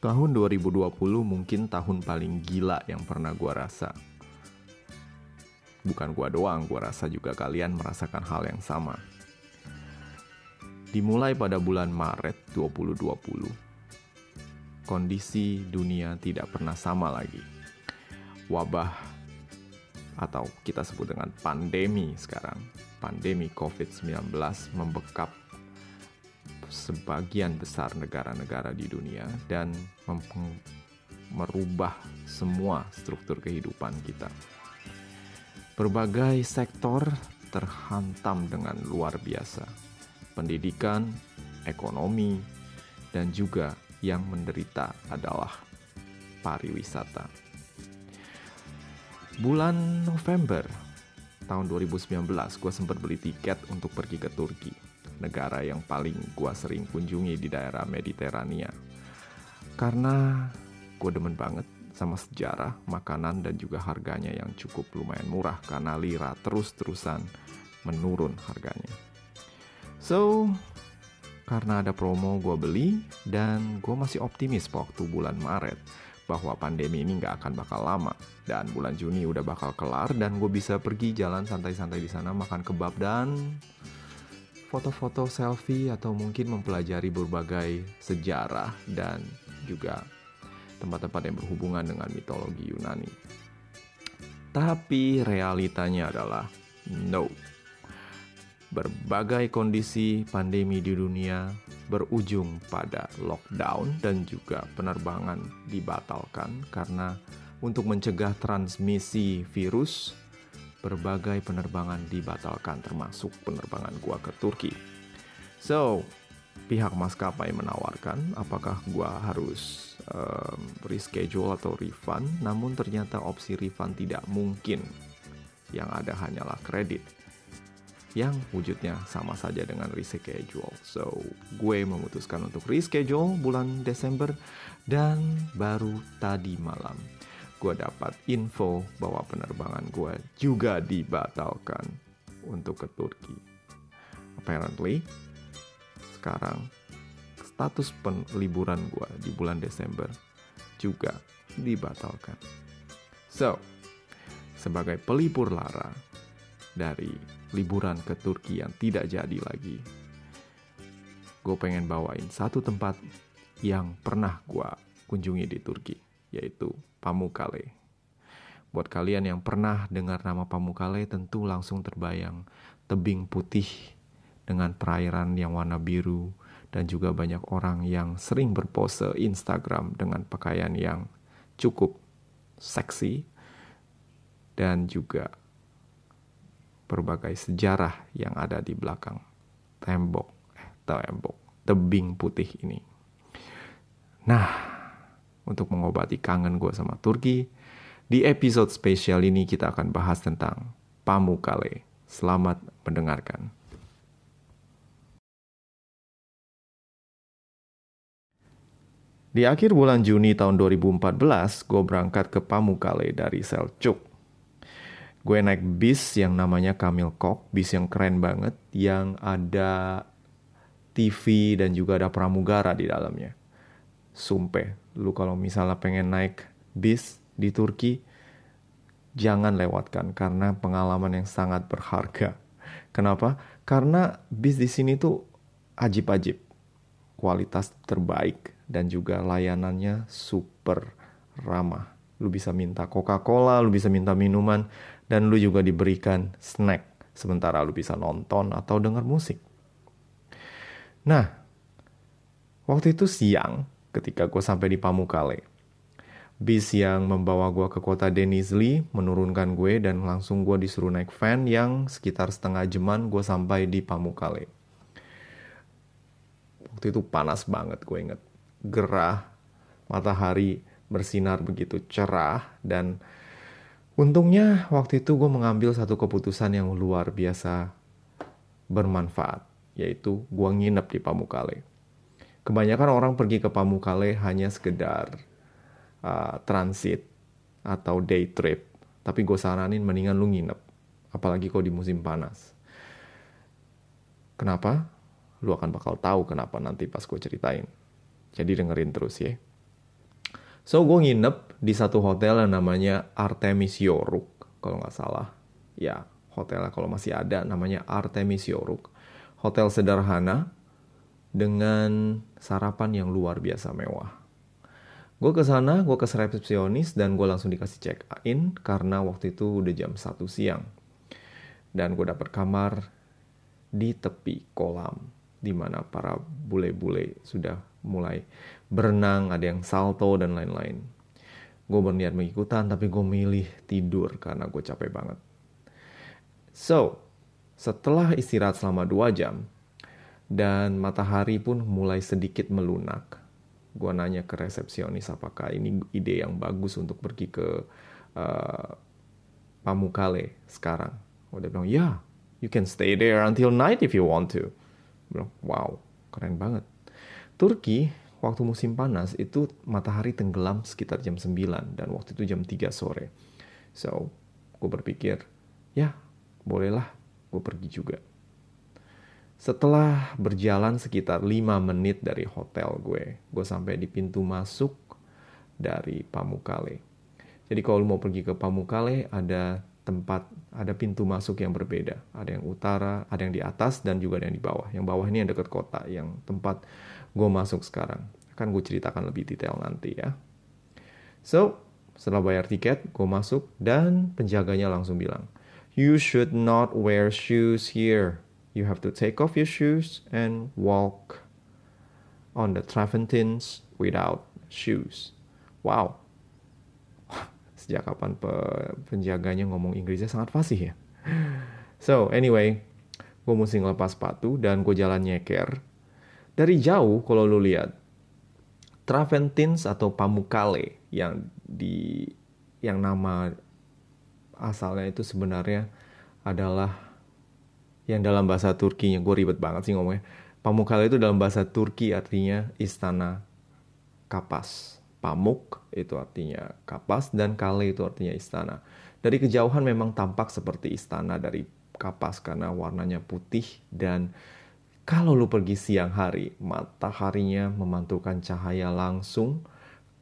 Tahun 2020 mungkin tahun paling gila yang pernah gua rasa. Bukan gua doang, gua rasa juga kalian merasakan hal yang sama. Dimulai pada bulan Maret 2020, kondisi dunia tidak pernah sama lagi. Wabah atau kita sebut dengan pandemi sekarang, pandemi COVID-19 membekap sebagian besar negara-negara di dunia dan merubah semua struktur kehidupan kita. Berbagai sektor terhantam dengan luar biasa. Pendidikan, ekonomi, dan juga yang menderita adalah pariwisata. Bulan November tahun 2019, gue sempat beli tiket untuk pergi ke Turki negara yang paling gue sering kunjungi di daerah Mediterania. Karena gue demen banget sama sejarah, makanan, dan juga harganya yang cukup lumayan murah karena lira terus-terusan menurun harganya. So, karena ada promo gue beli dan gue masih optimis waktu bulan Maret bahwa pandemi ini nggak akan bakal lama dan bulan Juni udah bakal kelar dan gue bisa pergi jalan santai-santai di sana makan kebab dan foto-foto selfie atau mungkin mempelajari berbagai sejarah dan juga tempat-tempat yang berhubungan dengan mitologi Yunani. Tapi realitanya adalah no. Berbagai kondisi pandemi di dunia berujung pada lockdown dan juga penerbangan dibatalkan karena untuk mencegah transmisi virus berbagai penerbangan dibatalkan termasuk penerbangan gua ke Turki. So, pihak maskapai menawarkan apakah gua harus um, reschedule atau refund, namun ternyata opsi refund tidak mungkin. Yang ada hanyalah kredit yang wujudnya sama saja dengan reschedule. So, gue memutuskan untuk reschedule bulan Desember dan baru tadi malam gue dapat info bahwa penerbangan gue juga dibatalkan untuk ke Turki. Apparently, sekarang status liburan gue di bulan Desember juga dibatalkan. So, sebagai pelipur lara dari liburan ke Turki yang tidak jadi lagi, gue pengen bawain satu tempat yang pernah gue kunjungi di Turki, yaitu Pamukkale. Buat kalian yang pernah dengar nama Pamukkale tentu langsung terbayang tebing putih dengan perairan yang warna biru dan juga banyak orang yang sering berpose Instagram dengan pakaian yang cukup seksi dan juga berbagai sejarah yang ada di belakang tembok eh tembok tebing putih ini. Nah, untuk mengobati kangen gue sama Turki. Di episode spesial ini kita akan bahas tentang Pamukkale. Selamat mendengarkan. Di akhir bulan Juni tahun 2014, gue berangkat ke Pamukkale dari Seljuk. Gue naik bis yang namanya Kamil Kok, bis yang keren banget, yang ada TV dan juga ada pramugara di dalamnya. Sumpah, lu kalau misalnya pengen naik bis di Turki, jangan lewatkan karena pengalaman yang sangat berharga. Kenapa? Karena bis di sini tuh ajib-ajib. Kualitas terbaik dan juga layanannya super ramah. Lu bisa minta Coca-Cola, lu bisa minta minuman, dan lu juga diberikan snack. Sementara lu bisa nonton atau dengar musik. Nah, waktu itu siang, ketika gue sampai di Pamukkale. Bis yang membawa gue ke kota Denizli menurunkan gue dan langsung gue disuruh naik van yang sekitar setengah jaman gue sampai di Pamukkale. Waktu itu panas banget gue inget. Gerah, matahari bersinar begitu cerah dan untungnya waktu itu gue mengambil satu keputusan yang luar biasa bermanfaat yaitu gue nginep di Pamukkale kebanyakan orang pergi ke Pamukkale hanya sekedar uh, transit atau day trip. Tapi gue saranin mendingan lu nginep. Apalagi kalau di musim panas. Kenapa? Lu akan bakal tahu kenapa nanti pas gue ceritain. Jadi dengerin terus ya. So gue nginep di satu hotel yang namanya Artemis Yoruk kalau nggak salah. Ya hotelnya kalau masih ada namanya Artemis Yoruk. Hotel sederhana dengan sarapan yang luar biasa mewah. Gue ke sana, gue ke resepsionis dan gue langsung dikasih check in karena waktu itu udah jam 1 siang. Dan gue dapet kamar di tepi kolam di mana para bule-bule sudah mulai berenang, ada yang salto dan lain-lain. Gue berniat mengikutan, tapi gue milih tidur karena gue capek banget. So, setelah istirahat selama dua jam, dan matahari pun mulai sedikit melunak, gue nanya ke resepsionis apakah ini ide yang bagus untuk pergi ke uh, Pamukale sekarang. Udah bilang, ya, yeah, you can stay there until night if you want to. Bilang, wow, keren banget. Turki waktu musim panas itu matahari tenggelam sekitar jam 9 dan waktu itu jam 3 sore. So, gue berpikir, ya bolehlah gue pergi juga. Setelah berjalan sekitar 5 menit dari hotel gue, gue sampai di pintu masuk dari Pamukkale. Jadi kalau mau pergi ke Pamukkale ada tempat, ada pintu masuk yang berbeda. Ada yang utara, ada yang di atas, dan juga ada yang di bawah. Yang bawah ini yang dekat kota, yang tempat gue masuk sekarang. Akan gue ceritakan lebih detail nanti ya. So, setelah bayar tiket, gue masuk dan penjaganya langsung bilang, You should not wear shoes here. You have to take off your shoes and walk on the Traventines without shoes. Wow. Sejak kapan pe penjaganya ngomong Inggrisnya sangat fasih ya. So, anyway, gue mesti ngelepas sepatu dan gue jalan nyeker dari jauh kalau lu lihat Traventins atau Pamukkale yang di yang nama asalnya itu sebenarnya adalah yang dalam bahasa Turkinya gue ribet banget sih ngomongnya. Pamukkale itu dalam bahasa Turki artinya istana kapas. Pamuk itu artinya kapas dan kale itu artinya istana. Dari kejauhan memang tampak seperti istana dari kapas karena warnanya putih dan kalau lu pergi siang hari, mataharinya memantulkan cahaya langsung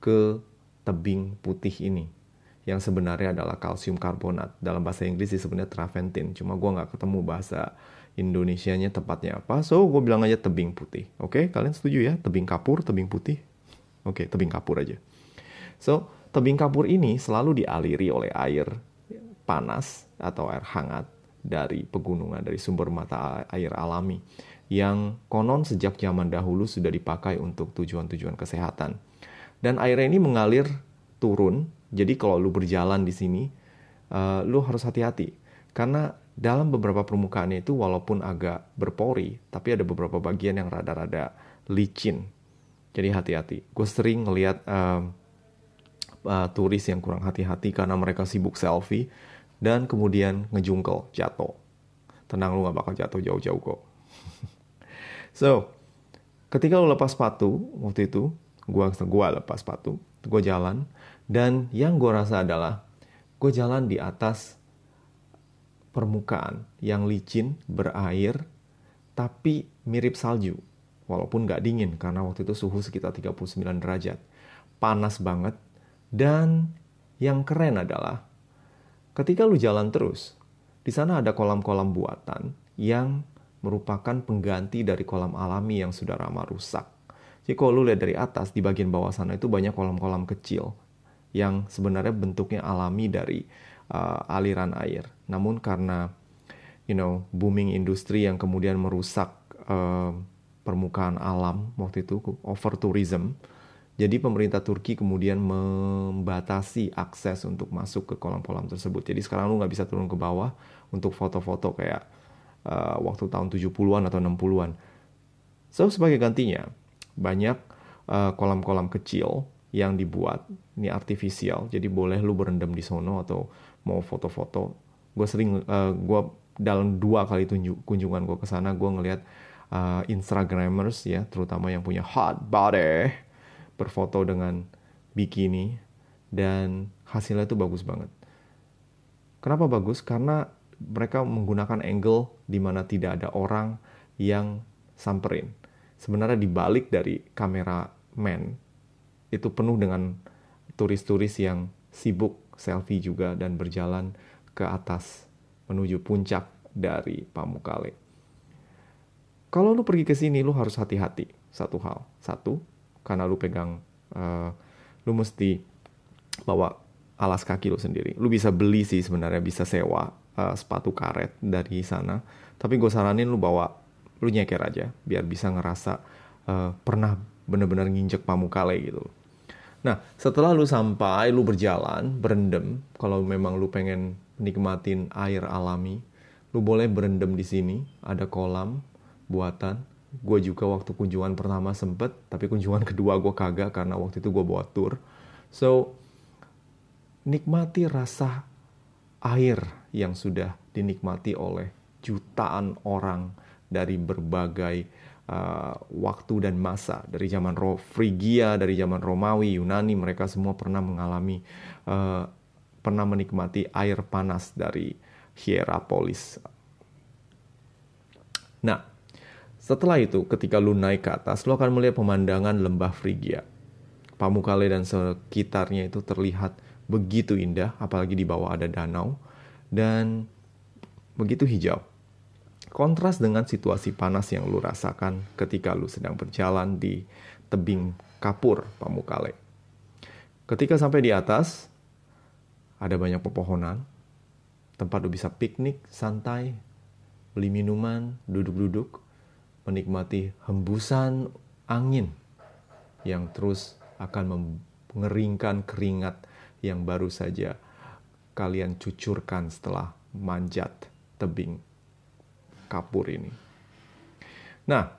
ke tebing putih ini. Yang sebenarnya adalah kalsium karbonat. Dalam bahasa Inggris sih sebenarnya traventin. Cuma gue nggak ketemu bahasa Indonesianya tepatnya apa. So, gue bilang aja tebing putih. Oke, okay? kalian setuju ya? Tebing kapur, tebing putih. Oke, okay, tebing kapur aja. So, tebing kapur ini selalu dialiri oleh air panas atau air hangat dari pegunungan, dari sumber mata air alami yang konon sejak zaman dahulu sudah dipakai untuk tujuan-tujuan kesehatan. Dan airnya ini mengalir turun, jadi kalau lu berjalan di sini, uh, lu harus hati-hati. Karena dalam beberapa permukaannya itu walaupun agak berpori, tapi ada beberapa bagian yang rada-rada licin. Jadi hati-hati. Gue sering ngeliat uh, uh, turis yang kurang hati-hati karena mereka sibuk selfie dan kemudian ngejungkel, jatuh. Tenang lu gak bakal jatuh jauh-jauh kok. So, ketika lo lepas sepatu waktu itu, gua gua lepas sepatu, gue jalan dan yang gue rasa adalah gue jalan di atas permukaan yang licin, berair, tapi mirip salju. Walaupun nggak dingin karena waktu itu suhu sekitar 39 derajat. Panas banget dan yang keren adalah ketika lu jalan terus, di sana ada kolam-kolam buatan yang merupakan pengganti dari kolam alami yang sudah ramah rusak. Jadi kalau lu lihat dari atas di bagian bawah sana itu banyak kolam-kolam kecil yang sebenarnya bentuknya alami dari uh, aliran air. Namun karena you know booming industri yang kemudian merusak uh, permukaan alam waktu itu over tourism. Jadi pemerintah Turki kemudian membatasi akses untuk masuk ke kolam-kolam tersebut. Jadi sekarang lu nggak bisa turun ke bawah untuk foto-foto kayak uh, waktu tahun 70-an atau 60-an. So sebagai gantinya banyak uh, kolam-kolam kecil yang dibuat. Ini artifisial jadi boleh lu berendam di sono atau mau foto-foto. Gue sering uh, gue dalam dua kali tunjuk kunjungan gue ke sana gue ngelihat uh, instagramers ya terutama yang punya hot body berfoto dengan bikini dan hasilnya itu bagus banget. Kenapa bagus? Karena mereka menggunakan angle di mana tidak ada orang yang samperin. Sebenarnya di balik dari kamera man itu penuh dengan turis-turis yang sibuk selfie juga dan berjalan ke atas menuju puncak dari Pamukkale. Kalau lu pergi ke sini, lu harus hati-hati. Satu hal, satu, karena lu pegang, uh, lu mesti bawa alas kaki lu sendiri. Lu bisa beli sih sebenarnya, bisa sewa uh, sepatu karet dari sana. Tapi gue saranin lu bawa, lu nyeker aja, biar bisa ngerasa uh, pernah bener-bener nginjek Pamukkale gitu. Nah, setelah lu sampai, lu berjalan, berendam. Kalau memang lu pengen nikmatin air alami, lu boleh berendam di sini. Ada kolam buatan. Gue juga waktu kunjungan pertama sempet, tapi kunjungan kedua gue kagak karena waktu itu gue bawa tour. So, nikmati rasa air yang sudah dinikmati oleh jutaan orang dari berbagai uh, waktu dan masa dari zaman Ro Frigia, dari zaman Romawi, Yunani, mereka semua pernah mengalami uh, pernah menikmati air panas dari Hierapolis. Nah, setelah itu, ketika lu naik ke atas, lu akan melihat pemandangan lembah Frigia. Pamukkale dan sekitarnya itu terlihat begitu indah, apalagi di bawah ada danau, dan begitu hijau. Kontras dengan situasi panas yang lu rasakan ketika lu sedang berjalan di tebing kapur Pamukkale. Ketika sampai di atas, ada banyak pepohonan, tempat lu bisa piknik, santai, beli minuman, duduk-duduk, menikmati hembusan angin yang terus akan mengeringkan keringat yang baru saja kalian cucurkan setelah manjat tebing kapur ini. Nah,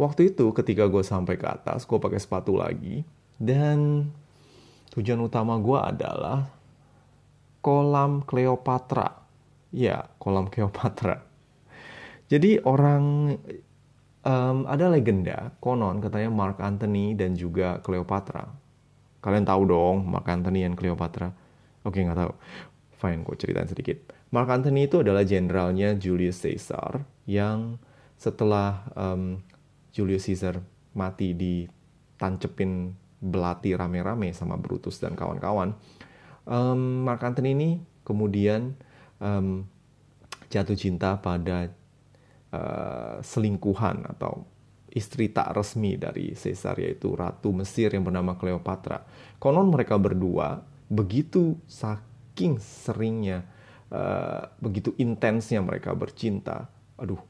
waktu itu ketika gue sampai ke atas, gue pakai sepatu lagi dan tujuan utama gue adalah kolam Cleopatra. Ya, kolam Cleopatra. Jadi orang um, ada legenda konon katanya Mark Anthony dan juga Cleopatra. Kalian tahu dong Mark Anthony dan Cleopatra? Oke nggak tahu. Fine, gue ceritain sedikit. Mark Anthony itu adalah jenderalnya Julius Caesar yang setelah um, Julius Caesar mati ditancepin belati rame-rame sama Brutus dan kawan-kawan. Um, Mark Anthony ini kemudian um, jatuh cinta pada uh, selingkuhan atau istri tak resmi dari Caesar yaitu ratu Mesir yang bernama Cleopatra. Konon mereka berdua begitu saking seringnya uh, begitu intensnya mereka bercinta. Aduh,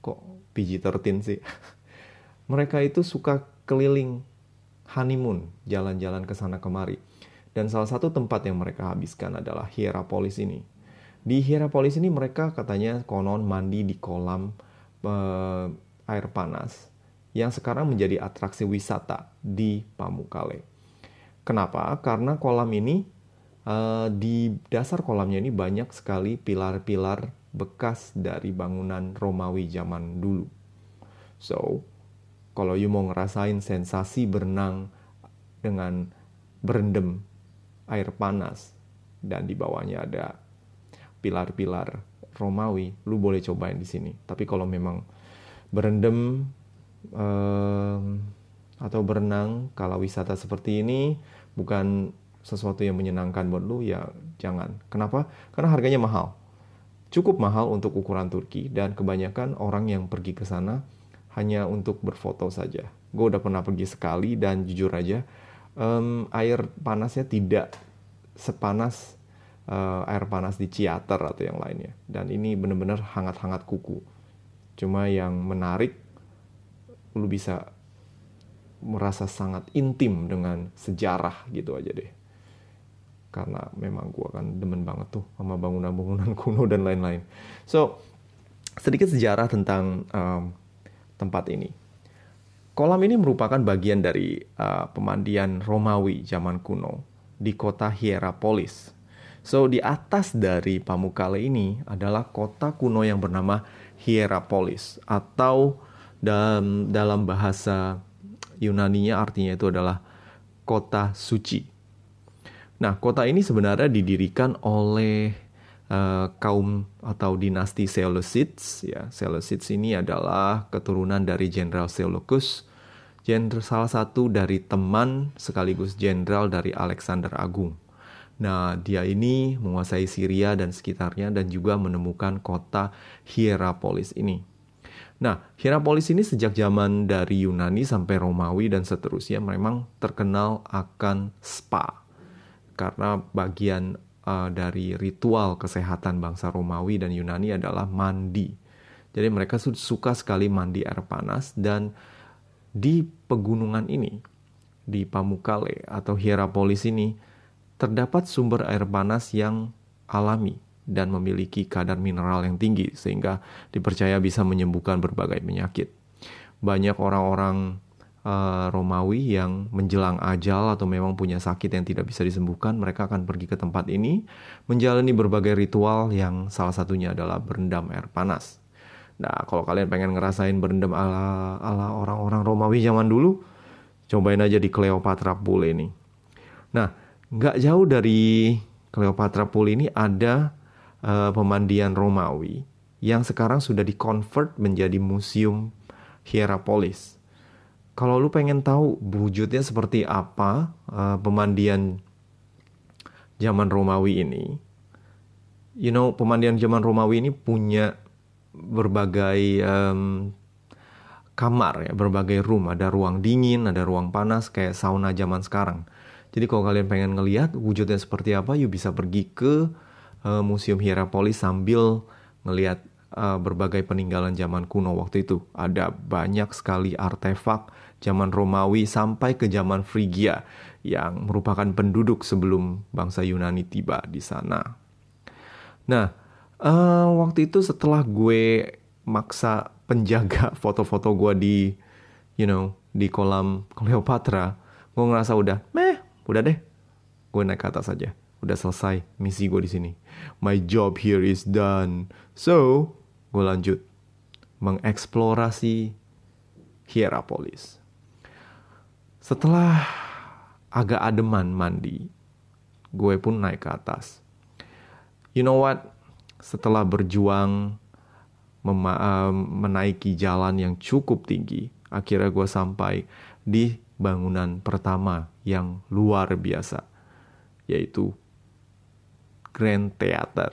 kok PG-13 sih? mereka itu suka keliling honeymoon, jalan-jalan ke sana kemari. Dan salah satu tempat yang mereka habiskan adalah Hierapolis ini di Hierapolis ini mereka katanya konon mandi di kolam uh, air panas yang sekarang menjadi atraksi wisata di Pamukkale. Kenapa? Karena kolam ini uh, di dasar kolamnya ini banyak sekali pilar-pilar bekas dari bangunan Romawi zaman dulu. So, kalau you mau ngerasain sensasi berenang dengan berendam air panas dan di bawahnya ada pilar-pilar Romawi, lu boleh cobain di sini. Tapi kalau memang berendam um, atau berenang kalau wisata seperti ini bukan sesuatu yang menyenangkan buat lu ya jangan. Kenapa? Karena harganya mahal. Cukup mahal untuk ukuran Turki dan kebanyakan orang yang pergi ke sana hanya untuk berfoto saja. Gue udah pernah pergi sekali dan jujur aja um, air panasnya tidak sepanas uh, air panas di Ciater atau yang lainnya. Dan ini benar-benar hangat-hangat kuku. Cuma yang menarik, lu bisa merasa sangat intim dengan sejarah gitu aja deh. Karena memang gua kan demen banget tuh sama bangunan-bangunan kuno dan lain-lain. So, sedikit sejarah tentang um, tempat ini. Kolam ini merupakan bagian dari uh, pemandian Romawi zaman kuno di kota Hierapolis So di atas dari Pamukkale ini adalah kota kuno yang bernama Hierapolis atau dalam dalam bahasa Yunani-nya artinya itu adalah kota suci. Nah, kota ini sebenarnya didirikan oleh uh, kaum atau dinasti Seleucids ya. Seleucids ini adalah keturunan dari Jenderal Seleucus. jenderal salah satu dari teman sekaligus jenderal dari Alexander Agung. Nah, dia ini menguasai Syria dan sekitarnya dan juga menemukan kota Hierapolis ini. Nah, Hierapolis ini sejak zaman dari Yunani sampai Romawi dan seterusnya memang terkenal akan spa. Karena bagian uh, dari ritual kesehatan bangsa Romawi dan Yunani adalah mandi. Jadi mereka suka sekali mandi air panas dan di pegunungan ini, di Pamukkale atau Hierapolis ini, terdapat sumber air panas yang alami dan memiliki kadar mineral yang tinggi sehingga dipercaya bisa menyembuhkan berbagai penyakit. Banyak orang-orang uh, Romawi yang menjelang ajal atau memang punya sakit yang tidak bisa disembuhkan, mereka akan pergi ke tempat ini menjalani berbagai ritual yang salah satunya adalah berendam air panas. Nah, kalau kalian pengen ngerasain berendam ala ala orang-orang Romawi zaman dulu, cobain aja di Cleopatra Pool ini. Nah, nggak jauh dari Cleopatra Pool ini ada uh, pemandian Romawi yang sekarang sudah dikonvert menjadi museum Hierapolis. Kalau lu pengen tahu wujudnya seperti apa uh, pemandian zaman Romawi ini, you know pemandian zaman Romawi ini punya berbagai um, kamar ya, berbagai room, ada ruang dingin, ada ruang panas kayak sauna zaman sekarang. Jadi kalau kalian pengen ngelihat wujudnya seperti apa, you bisa pergi ke uh, Museum Hierapolis sambil ngelihat uh, berbagai peninggalan zaman kuno waktu itu. Ada banyak sekali artefak zaman Romawi sampai ke zaman Frigia yang merupakan penduduk sebelum bangsa Yunani tiba di sana. Nah, uh, waktu itu setelah gue maksa penjaga foto-foto gue di, you know, di kolam Cleopatra, gue ngerasa udah, meh, udah deh. Gue naik ke atas aja. Udah selesai misi gue di sini. My job here is done. So gue lanjut mengeksplorasi Hierapolis setelah agak ademan mandi gue pun naik ke atas you know what setelah berjuang uh, menaiki jalan yang cukup tinggi akhirnya gue sampai di bangunan pertama yang luar biasa, yaitu Grand Theater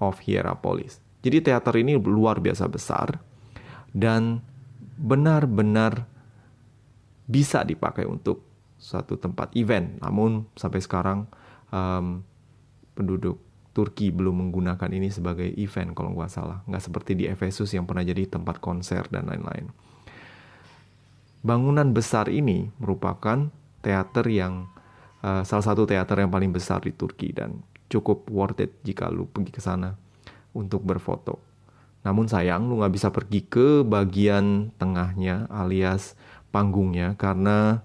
of Hierapolis. Jadi teater ini luar biasa besar dan benar-benar bisa dipakai untuk suatu tempat event. Namun sampai sekarang um, penduduk Turki belum menggunakan ini sebagai event kalau nggak salah. Nggak seperti di Efesus yang pernah jadi tempat konser dan lain-lain. Bangunan besar ini merupakan teater yang uh, salah satu teater yang paling besar di Turki dan cukup worth it jika lu pergi ke sana untuk berfoto. Namun sayang lu nggak bisa pergi ke bagian tengahnya alias panggungnya karena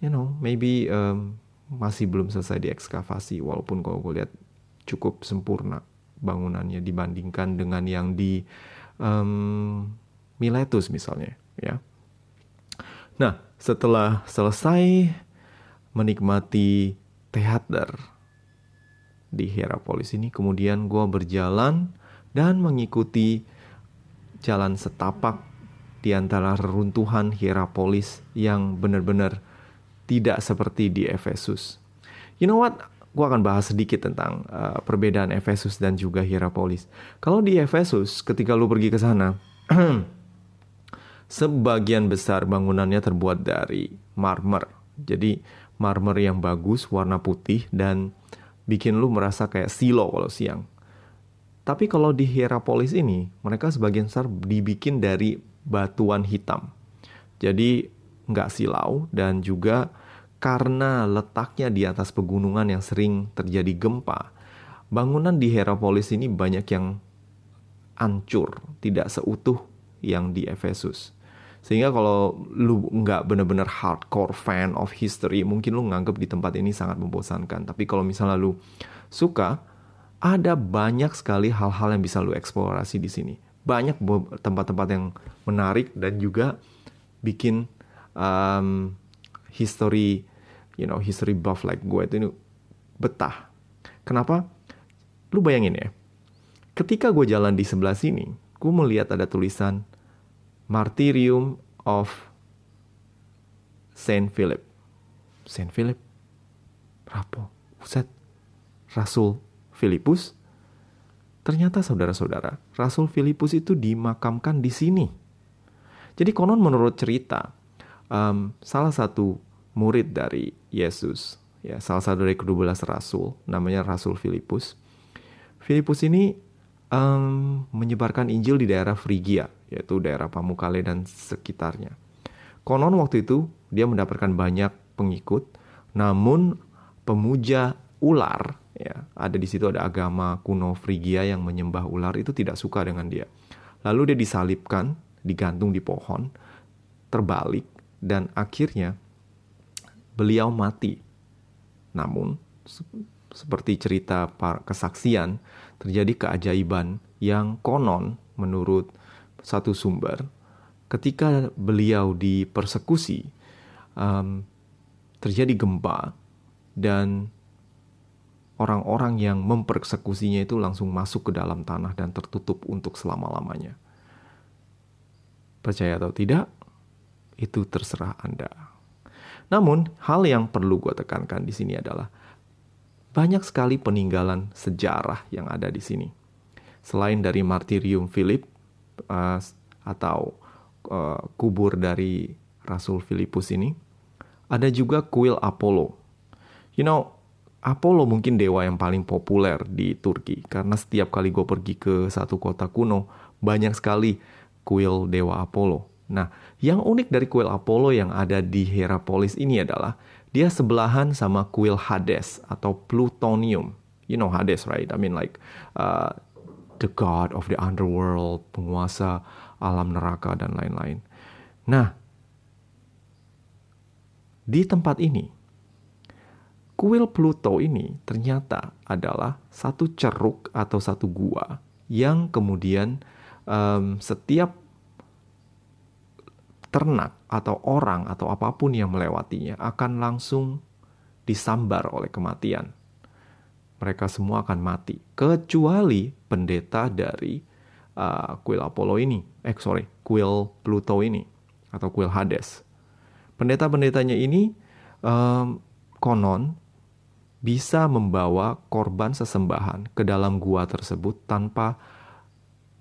you know maybe um, masih belum selesai diekskavasi walaupun kalau gue lihat cukup sempurna bangunannya dibandingkan dengan yang di um, Miletus misalnya ya. Nah, setelah selesai menikmati teater di Hierapolis ini, kemudian gue berjalan dan mengikuti jalan setapak di antara reruntuhan Hierapolis yang benar-benar tidak seperti di Efesus. You know what? Gue akan bahas sedikit tentang uh, perbedaan Efesus dan juga Hierapolis. Kalau di Efesus, ketika lu pergi ke sana, Sebagian besar bangunannya terbuat dari marmer. Jadi marmer yang bagus, warna putih dan bikin lu merasa kayak silo kalau siang. Tapi kalau di Hierapolis ini, mereka sebagian besar dibikin dari batuan hitam. Jadi nggak silau dan juga karena letaknya di atas pegunungan yang sering terjadi gempa, bangunan di Hierapolis ini banyak yang hancur, tidak seutuh yang di Efesus. Sehingga kalau lu nggak bener-bener hardcore fan of history, mungkin lu nganggap di tempat ini sangat membosankan. Tapi kalau misalnya lu suka, ada banyak sekali hal-hal yang bisa lu eksplorasi di sini. Banyak tempat-tempat yang menarik dan juga bikin um, history, you know, history buff like gue itu betah. Kenapa? Lu bayangin ya, ketika gue jalan di sebelah sini, gue melihat ada tulisan Martyrium of Saint Philip. Saint Philip? Rapo? Buset. Rasul Filipus? Ternyata saudara-saudara, Rasul Filipus itu dimakamkan di sini. Jadi konon menurut cerita, um, salah satu murid dari Yesus, ya salah satu dari kedua belas rasul, namanya Rasul Filipus. Filipus ini um, menyebarkan Injil di daerah Frigia, yaitu daerah Pamukkale dan sekitarnya. Konon waktu itu dia mendapatkan banyak pengikut, namun pemuja ular, ya ada di situ ada agama kuno Frigia yang menyembah ular itu tidak suka dengan dia. Lalu dia disalibkan, digantung di pohon, terbalik, dan akhirnya beliau mati. Namun, seperti cerita kesaksian, terjadi keajaiban yang konon menurut satu sumber ketika beliau dipersekusi um, terjadi gempa dan orang-orang yang mempersekusinya itu langsung masuk ke dalam tanah dan tertutup untuk selama-lamanya. Percaya atau tidak, itu terserah Anda. Namun, hal yang perlu gue tekankan di sini adalah banyak sekali peninggalan sejarah yang ada di sini. Selain dari martirium Philip uh, atau uh, kubur dari Rasul Filipus ini, ada juga kuil Apollo. You know, Apollo mungkin dewa yang paling populer di Turki karena setiap kali gue pergi ke satu kota kuno banyak sekali kuil dewa Apollo. Nah, yang unik dari kuil Apollo yang ada di Herapolis ini adalah dia sebelahan sama kuil Hades atau Plutonium. You know Hades, right? I mean like uh, the god of the underworld, penguasa alam neraka dan lain-lain. Nah, di tempat ini, kuil Pluto ini ternyata adalah satu ceruk atau satu gua yang kemudian um, setiap ternak atau orang atau apa pun yang melewatinya akan langsung disambar oleh kematian. Mereka semua akan mati, kecuali pendeta dari uh, kuil Apollo ini. Eh, sorry, kuil Pluto ini atau kuil Hades. Pendeta-pendetanya ini um, konon bisa membawa korban sesembahan ke dalam gua tersebut tanpa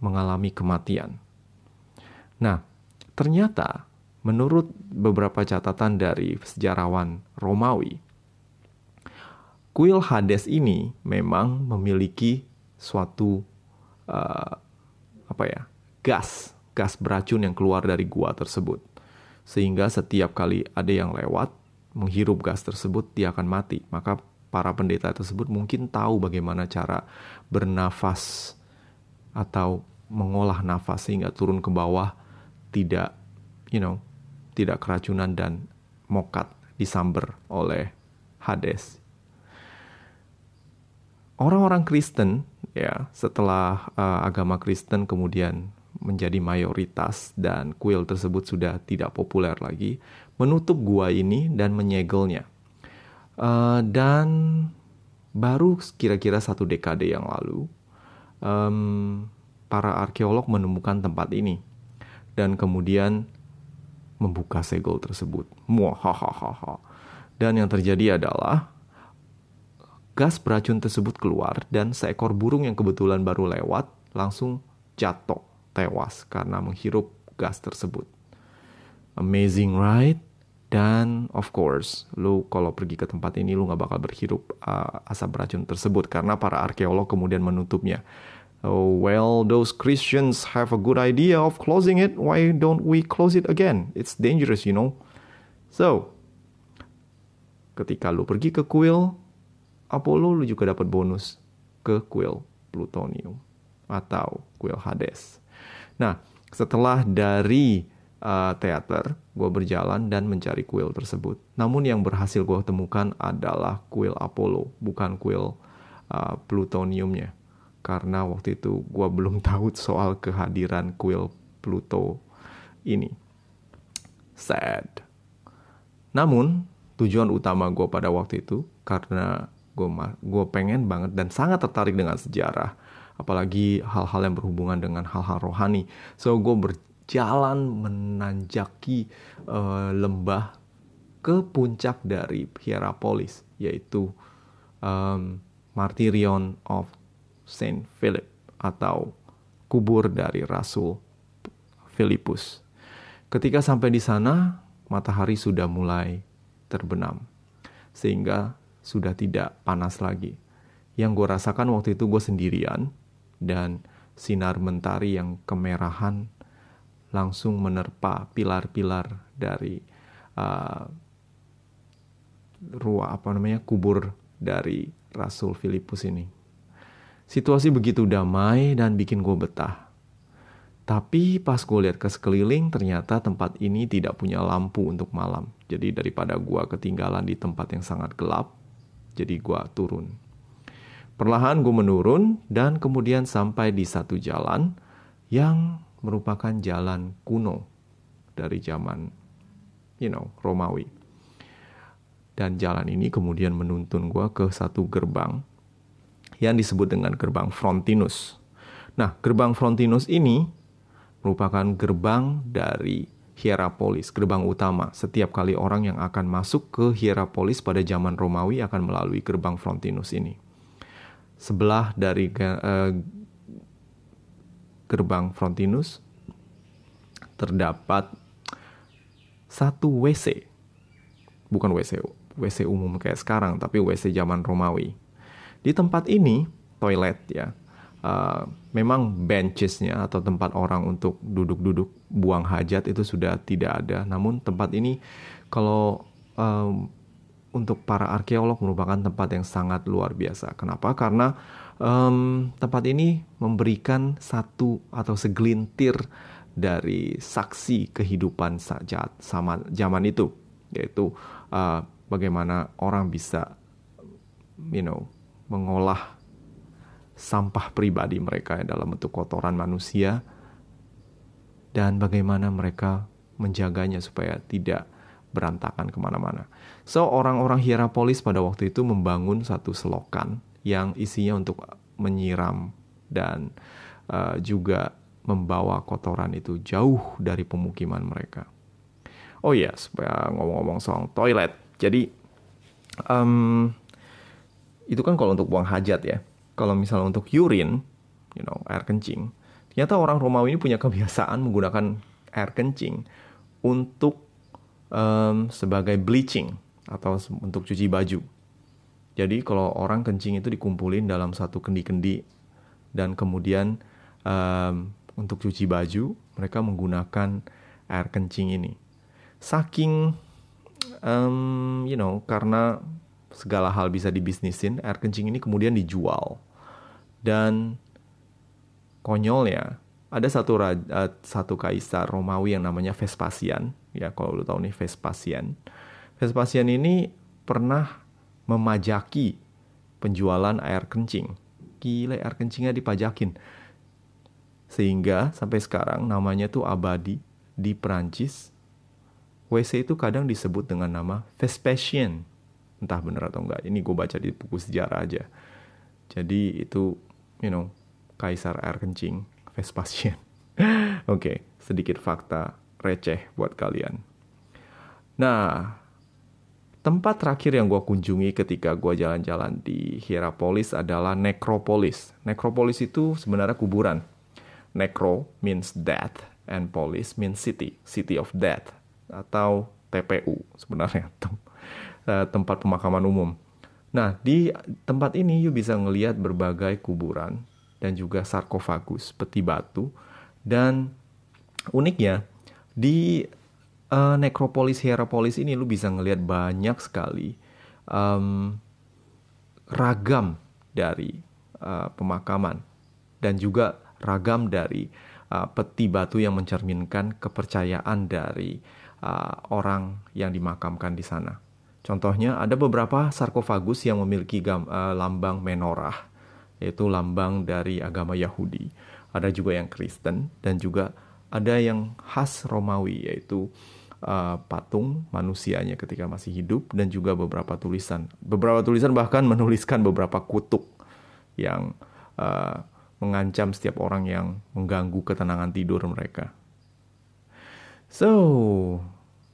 mengalami kematian. Nah, Ternyata, menurut beberapa catatan dari sejarawan Romawi, kuil Hades ini memang memiliki suatu uh, apa ya gas gas beracun yang keluar dari gua tersebut sehingga setiap kali ada yang lewat menghirup gas tersebut dia akan mati maka para pendeta tersebut mungkin tahu bagaimana cara bernafas atau mengolah nafas sehingga turun ke bawah tidak you know tidak keracunan dan mokat disamber oleh Hades. Orang-orang Kristen ya setelah uh, agama Kristen kemudian menjadi mayoritas dan kuil tersebut sudah tidak populer lagi, menutup gua ini dan menyegelnya. Uh, dan baru kira-kira satu dekade yang lalu, um, para arkeolog menemukan tempat ini dan kemudian membuka segel tersebut. Muahahaha. Dan yang terjadi adalah gas beracun tersebut keluar dan seekor burung yang kebetulan baru lewat langsung jatuh tewas karena menghirup gas tersebut. Amazing right? Dan of course, lu kalau pergi ke tempat ini lu nggak bakal berhirup uh, asap beracun tersebut karena para arkeolog kemudian menutupnya. Oh, well, those Christians have a good idea of closing it. Why don't we close it again? It's dangerous, you know. So, ketika lu pergi ke kuil Apollo, lu juga dapat bonus ke kuil Plutonium atau kuil Hades. Nah, setelah dari uh, teater, gue berjalan dan mencari kuil tersebut. Namun yang berhasil gue temukan adalah kuil Apollo, bukan kuil uh, plutoniumnya karena waktu itu gue belum tahu soal kehadiran kuil Pluto ini. Sad. Namun tujuan utama gue pada waktu itu karena gue gue pengen banget dan sangat tertarik dengan sejarah, apalagi hal-hal yang berhubungan dengan hal-hal rohani. So gue berjalan menanjaki uh, lembah ke puncak dari Hierapolis, yaitu um, Martyrion of Saint Philip atau kubur dari Rasul Filipus. Ketika sampai di sana, matahari sudah mulai terbenam, sehingga sudah tidak panas lagi. Yang gue rasakan waktu itu gue sendirian, dan sinar mentari yang kemerahan langsung menerpa pilar-pilar dari uh, ruang apa namanya kubur dari Rasul Filipus ini. Situasi begitu damai dan bikin gue betah. Tapi pas gue lihat ke sekeliling, ternyata tempat ini tidak punya lampu untuk malam. Jadi daripada gue ketinggalan di tempat yang sangat gelap, jadi gue turun. Perlahan gue menurun dan kemudian sampai di satu jalan yang merupakan jalan kuno dari zaman, you know, Romawi. Dan jalan ini kemudian menuntun gue ke satu gerbang yang disebut dengan gerbang Frontinus. Nah, gerbang Frontinus ini merupakan gerbang dari Hierapolis, gerbang utama. Setiap kali orang yang akan masuk ke Hierapolis pada zaman Romawi akan melalui gerbang Frontinus ini. Sebelah dari uh, gerbang Frontinus terdapat satu WC. Bukan WC WC umum kayak sekarang, tapi WC zaman Romawi. Di tempat ini toilet ya uh, memang benchesnya atau tempat orang untuk duduk-duduk buang hajat itu sudah tidak ada. Namun tempat ini kalau um, untuk para arkeolog merupakan tempat yang sangat luar biasa. Kenapa? Karena um, tempat ini memberikan satu atau segelintir dari saksi kehidupan saat zaman itu, yaitu uh, bagaimana orang bisa, you know, mengolah sampah pribadi mereka dalam bentuk kotoran manusia dan bagaimana mereka menjaganya supaya tidak berantakan ke mana-mana. So orang-orang Hierapolis pada waktu itu membangun satu selokan yang isinya untuk menyiram dan uh, juga membawa kotoran itu jauh dari pemukiman mereka. Oh iya, supaya ngomong-ngomong soal toilet. Jadi um, itu kan kalau untuk buang hajat ya kalau misalnya untuk urine, you know, air kencing, ternyata orang Romawi ini punya kebiasaan menggunakan air kencing untuk um, sebagai bleaching atau untuk cuci baju. Jadi kalau orang kencing itu dikumpulin dalam satu kendi-kendi dan kemudian um, untuk cuci baju mereka menggunakan air kencing ini. Saking um, you know karena segala hal bisa dibisnisin, air kencing ini kemudian dijual dan konyolnya, ada satu raja, uh, satu kaisar Romawi yang namanya Vespasian. Ya, kalau lu tahu nih Vespasian. Vespasian ini pernah memajaki penjualan air kencing. Gila, air kencingnya dipajakin. Sehingga sampai sekarang namanya tuh abadi di Perancis. WC itu kadang disebut dengan nama Vespasian. Entah benar atau enggak. Ini gue baca di buku sejarah aja. Jadi itu you know, kaisar air kencing, Vespasian. Oke, okay, sedikit fakta receh buat kalian. Nah, tempat terakhir yang gue kunjungi ketika gue jalan-jalan di Hierapolis adalah Necropolis. Necropolis itu sebenarnya kuburan. Necro means death and polis means city, city of death atau TPU sebenarnya eh, tempat pemakaman umum. Nah, di tempat ini you bisa ngelihat berbagai kuburan dan juga sarkofagus, peti batu. Dan uniknya, di uh, nekropolis Hierapolis ini lu bisa ngelihat banyak sekali um, ragam dari uh, pemakaman dan juga ragam dari uh, peti batu yang mencerminkan kepercayaan dari uh, orang yang dimakamkan di sana. Contohnya ada beberapa sarkofagus yang memiliki gam, uh, lambang menorah, yaitu lambang dari agama Yahudi. Ada juga yang Kristen dan juga ada yang khas Romawi yaitu uh, patung manusianya ketika masih hidup dan juga beberapa tulisan. Beberapa tulisan bahkan menuliskan beberapa kutuk yang uh, mengancam setiap orang yang mengganggu ketenangan tidur mereka. So,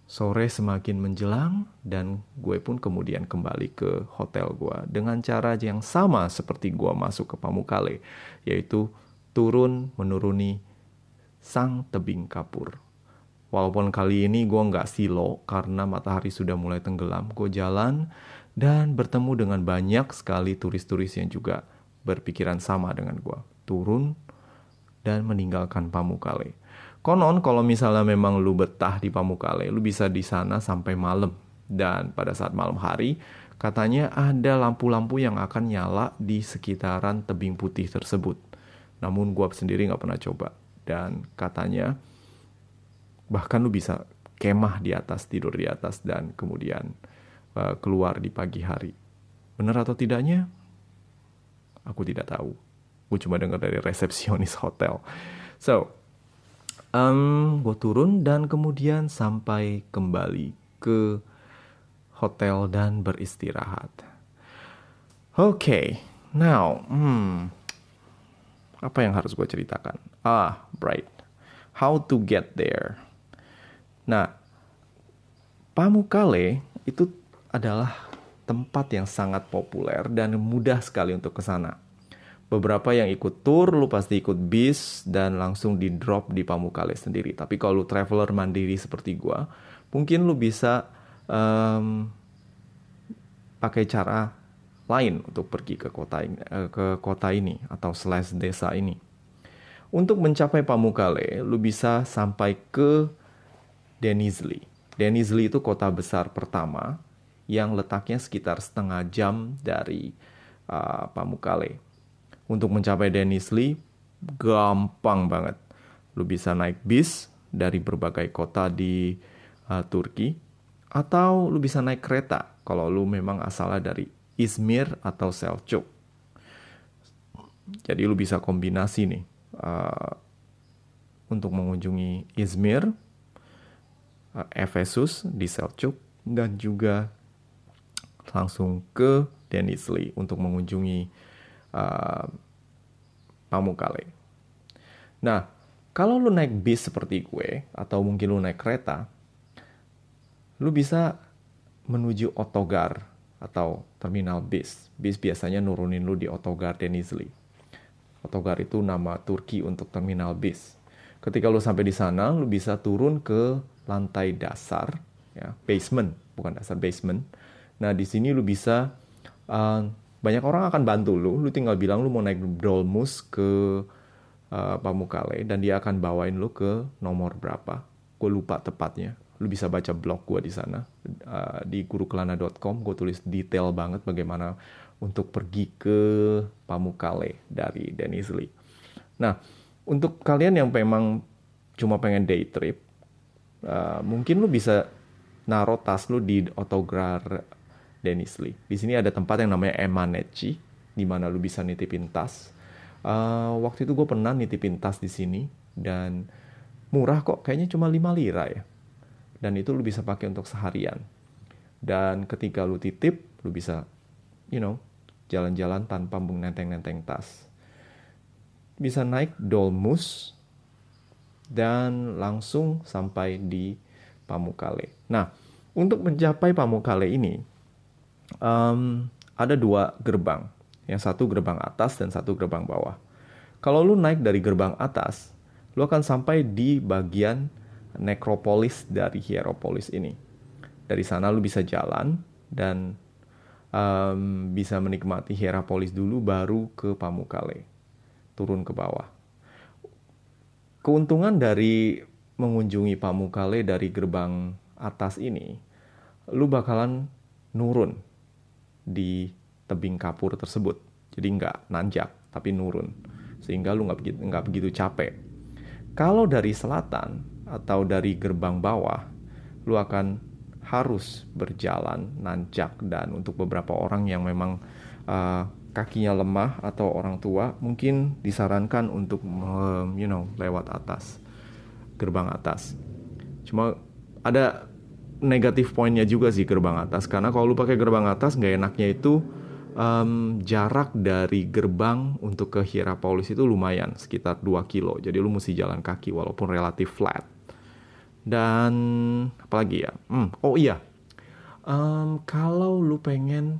Sore semakin menjelang dan gue pun kemudian kembali ke hotel gue dengan cara yang sama seperti gue masuk ke Pamukkale, yaitu turun menuruni sang tebing kapur. Walaupun kali ini gue nggak silo karena matahari sudah mulai tenggelam, gue jalan dan bertemu dengan banyak sekali turis-turis yang juga berpikiran sama dengan gue. Turun dan meninggalkan Pamukkale. Konon kalau misalnya memang lu betah di Pamukkale, lu bisa di sana sampai malam. Dan pada saat malam hari, katanya ada lampu-lampu yang akan nyala di sekitaran tebing putih tersebut. Namun gua sendiri nggak pernah coba. Dan katanya bahkan lu bisa kemah di atas, tidur di atas, dan kemudian uh, keluar di pagi hari. Benar atau tidaknya? Aku tidak tahu. Gue cuma dengar dari resepsionis hotel. So, um, gue turun dan kemudian sampai kembali ke hotel dan beristirahat. Oke, okay, now, hmm, apa yang harus gue ceritakan? Ah, right, how to get there. Nah, Pamukkale itu adalah tempat yang sangat populer dan mudah sekali untuk ke sana. Beberapa yang ikut tour, lu pasti ikut bis dan langsung di drop di Pamukkale sendiri. Tapi kalau lu traveler mandiri seperti gua, mungkin lu bisa um, pakai cara lain untuk pergi ke kota eh, ke kota ini atau slash desa ini. Untuk mencapai Pamukkale, lu bisa sampai ke Denizli. Denizli itu kota besar pertama yang letaknya sekitar setengah jam dari uh, Pamukkale untuk mencapai Denizli gampang banget. Lu bisa naik bis dari berbagai kota di uh, Turki atau lu bisa naik kereta kalau lu memang asalnya dari Izmir atau Selçuk. Jadi lu bisa kombinasi nih uh, untuk mengunjungi Izmir, Efesus di Selçuk dan juga langsung ke Denizli untuk mengunjungi uh, Pamukkale. Nah, kalau lu naik bis seperti gue, atau mungkin lu naik kereta, lu bisa menuju Otogar atau terminal bis. Bis biasanya nurunin lu di Otogar Denizli. Otogar itu nama Turki untuk terminal bis. Ketika lu sampai di sana, lu bisa turun ke lantai dasar, ya, basement, bukan dasar basement. Nah, di sini lu bisa uh, banyak orang akan bantu lu. Lu tinggal bilang lu mau naik Dolmus ke uh, Pamukkale dan dia akan bawain lu ke nomor berapa. Gue lupa tepatnya. Lu bisa baca blog gue di sana uh, di gurukelana.com. Gue tulis detail banget bagaimana untuk pergi ke Pamukkale dari Denizli. Nah, untuk kalian yang memang cuma pengen day trip, uh, mungkin lu bisa naruh tas lu di Autograr Denizli. Di sini ada tempat yang namanya Emaneci, di mana lu bisa nitipin tas. Uh, waktu itu gue pernah nitipin tas di sini dan murah kok, kayaknya cuma 5 lira ya. Dan itu lu bisa pakai untuk seharian. Dan ketika lu titip, lu bisa, you know, jalan-jalan tanpa nenteng-nenteng tas. Bisa naik dolmus dan langsung sampai di Pamukkale. Nah, untuk mencapai Pamukkale ini, um, ada dua gerbang. Yang satu gerbang atas dan satu gerbang bawah. Kalau lu naik dari gerbang atas, lu akan sampai di bagian nekropolis dari Hieropolis ini. Dari sana lu bisa jalan dan um, bisa menikmati Hierapolis dulu baru ke Pamukkale. Turun ke bawah. Keuntungan dari mengunjungi Pamukkale dari gerbang atas ini, lu bakalan nurun di tebing kapur tersebut. Jadi nggak nanjak, tapi nurun. Sehingga lu nggak begitu, nggak begitu capek. Kalau dari selatan atau dari gerbang bawah, lu akan harus berjalan nanjak dan untuk beberapa orang yang memang uh, kakinya lemah atau orang tua mungkin disarankan untuk you know lewat atas gerbang atas. Cuma ada negatif poinnya juga sih gerbang atas karena kalau lu pakai gerbang atas nggak enaknya itu um, jarak dari gerbang untuk ke Hierapolis itu lumayan sekitar 2 kilo jadi lu mesti jalan kaki walaupun relatif flat Dan apalagi ya? Hmm, oh iya, um, kalau lu pengen,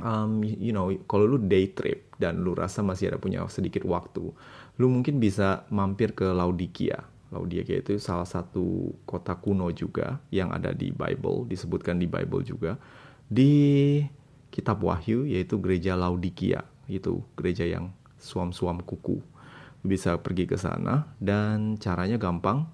um, you know, kalau lu day trip dan lu rasa masih ada punya sedikit waktu, lu mungkin bisa mampir ke Laodikia. Laodikia itu salah satu kota kuno juga yang ada di Bible, disebutkan di Bible juga. Di kitab Wahyu yaitu gereja Laodikia, itu gereja yang suam-suam kuku. Bisa pergi ke sana dan caranya gampang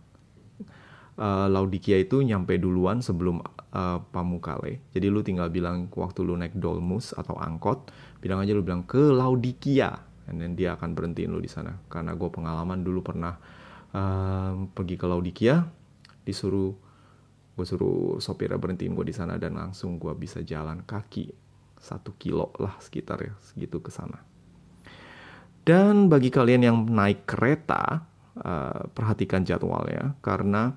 uh, Laodikia itu nyampe duluan sebelum uh, Pamukkale. Jadi lu tinggal bilang waktu lu naik dolmus atau angkot, bilang aja lu bilang ke Laodikia, dan then dia akan berhentiin lu di sana. Karena gue pengalaman dulu pernah uh, pergi ke Laodikia, disuruh gue suruh sopirnya berhentiin gue di sana dan langsung gue bisa jalan kaki satu kilo lah sekitar ya segitu ke sana. Dan bagi kalian yang naik kereta, uh, perhatikan jadwalnya karena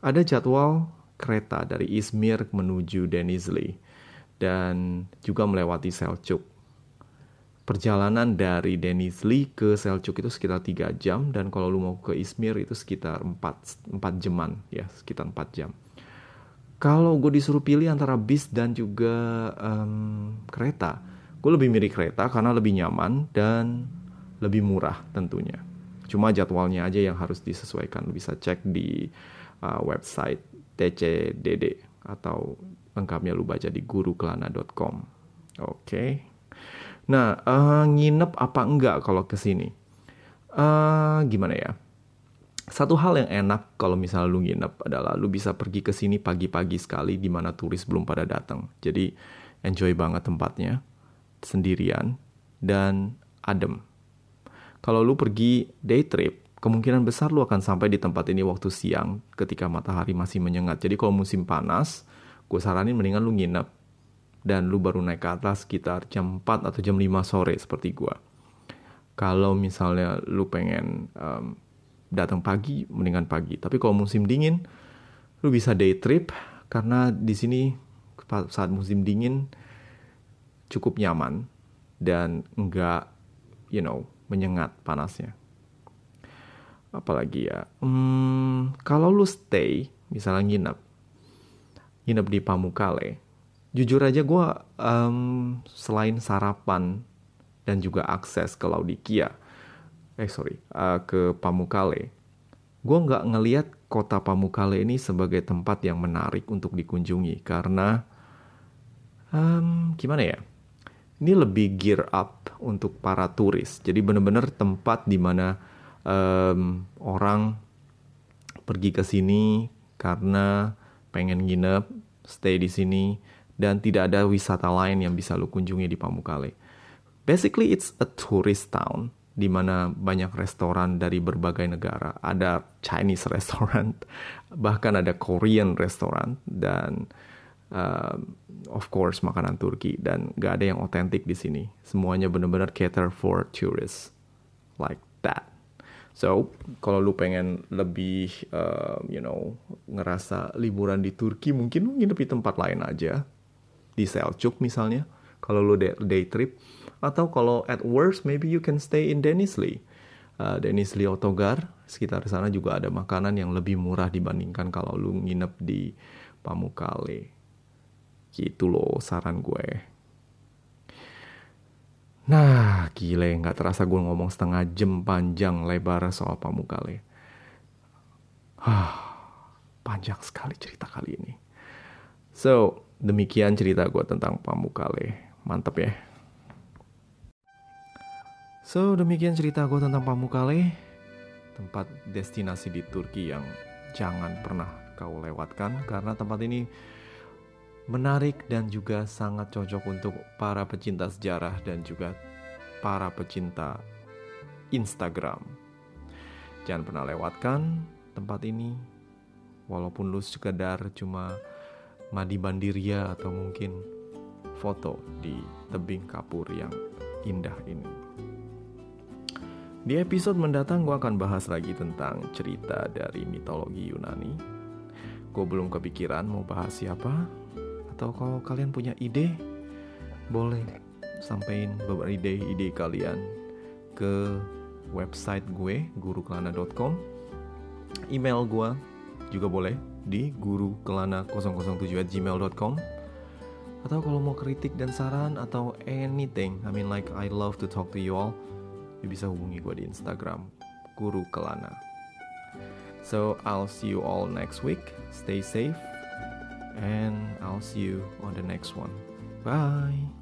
ada jadwal kereta dari Izmir menuju Denizli dan juga melewati Selçuk. Perjalanan dari Denizli ke Selçuk itu sekitar 3 jam dan kalau lu mau ke Izmir itu sekitar 4, 4 jaman ya, sekitar 4 jam. Kalau gue disuruh pilih antara bis dan juga um, kereta, gue lebih milih kereta karena lebih nyaman dan lebih murah tentunya. Cuma jadwalnya aja yang harus disesuaikan. Bisa cek di uh, website TCDD atau lengkapnya lu baca di gurukelana.com. Oke. Okay. Nah, uh, nginep apa enggak kalau ke sini? Uh, gimana ya? Satu hal yang enak kalau misalnya lu nginep adalah lu bisa pergi ke sini pagi-pagi sekali di mana turis belum pada datang. Jadi enjoy banget tempatnya sendirian dan adem. Kalau lu pergi day trip, kemungkinan besar lu akan sampai di tempat ini waktu siang ketika matahari masih menyengat. Jadi kalau musim panas, gue saranin mendingan lu nginep dan lu baru naik ke atas sekitar jam 4 atau jam 5 sore seperti gue. Kalau misalnya lu pengen um, datang pagi, mendingan pagi. Tapi kalau musim dingin, lu bisa day trip karena di sini saat musim dingin cukup nyaman dan enggak, you know, menyengat panasnya apalagi ya? Hmm, kalau lu stay misalnya nginep nginep di Pamukkale jujur aja gue um, selain sarapan dan juga akses ke Laodikia eh sorry uh, ke Pamukkale gue nggak ngeliat kota Pamukkale ini sebagai tempat yang menarik untuk dikunjungi karena um, gimana ya? Ini lebih gear up untuk para turis. Jadi bener-bener tempat di mana um, orang pergi ke sini karena pengen nginep, stay di sini, dan tidak ada wisata lain yang bisa lu kunjungi di Pamukkale. Basically, it's a tourist town di mana banyak restoran dari berbagai negara. Ada Chinese restaurant, bahkan ada Korean restaurant, dan uh, of course makanan Turki. Dan gak ada yang otentik di sini. Semuanya benar-benar cater for tourists like that. So, kalau lu pengen lebih, uh, you know, ngerasa liburan di Turki, mungkin lu nginep di tempat lain aja. Di Selçuk misalnya, kalau lu day, day trip. Atau kalau at worst, maybe you can stay in Denizli. Uh, Denizli Otogar, sekitar sana juga ada makanan yang lebih murah dibandingkan kalau lu nginep di Pamukkale. Gitu loh saran gue. Nah, gile, nggak terasa gue ngomong setengah jam panjang lebar soal Pamukkale. Hah, panjang sekali cerita kali ini. So, demikian cerita gue tentang Pamukkale. Mantep ya. So, demikian cerita gue tentang Pamukkale. Tempat destinasi di Turki yang jangan pernah kau lewatkan karena tempat ini menarik dan juga sangat cocok untuk para pecinta sejarah dan juga para pecinta Instagram. Jangan pernah lewatkan tempat ini, walaupun lu sekedar cuma mandi bandiria atau mungkin foto di tebing kapur yang indah ini. Di episode mendatang gue akan bahas lagi tentang cerita dari mitologi Yunani. Gue belum kepikiran mau bahas siapa, atau kalau kalian punya ide boleh sampaikan beberapa ide-ide kalian ke website gue gurukelana.com email gue juga boleh di gurukelana007@gmail.com atau kalau mau kritik dan saran atau anything, I mean like I love to talk to you all, you bisa hubungi gue di Instagram Guru Kelana. So I'll see you all next week. Stay safe and I'll see you on the next one. Bye.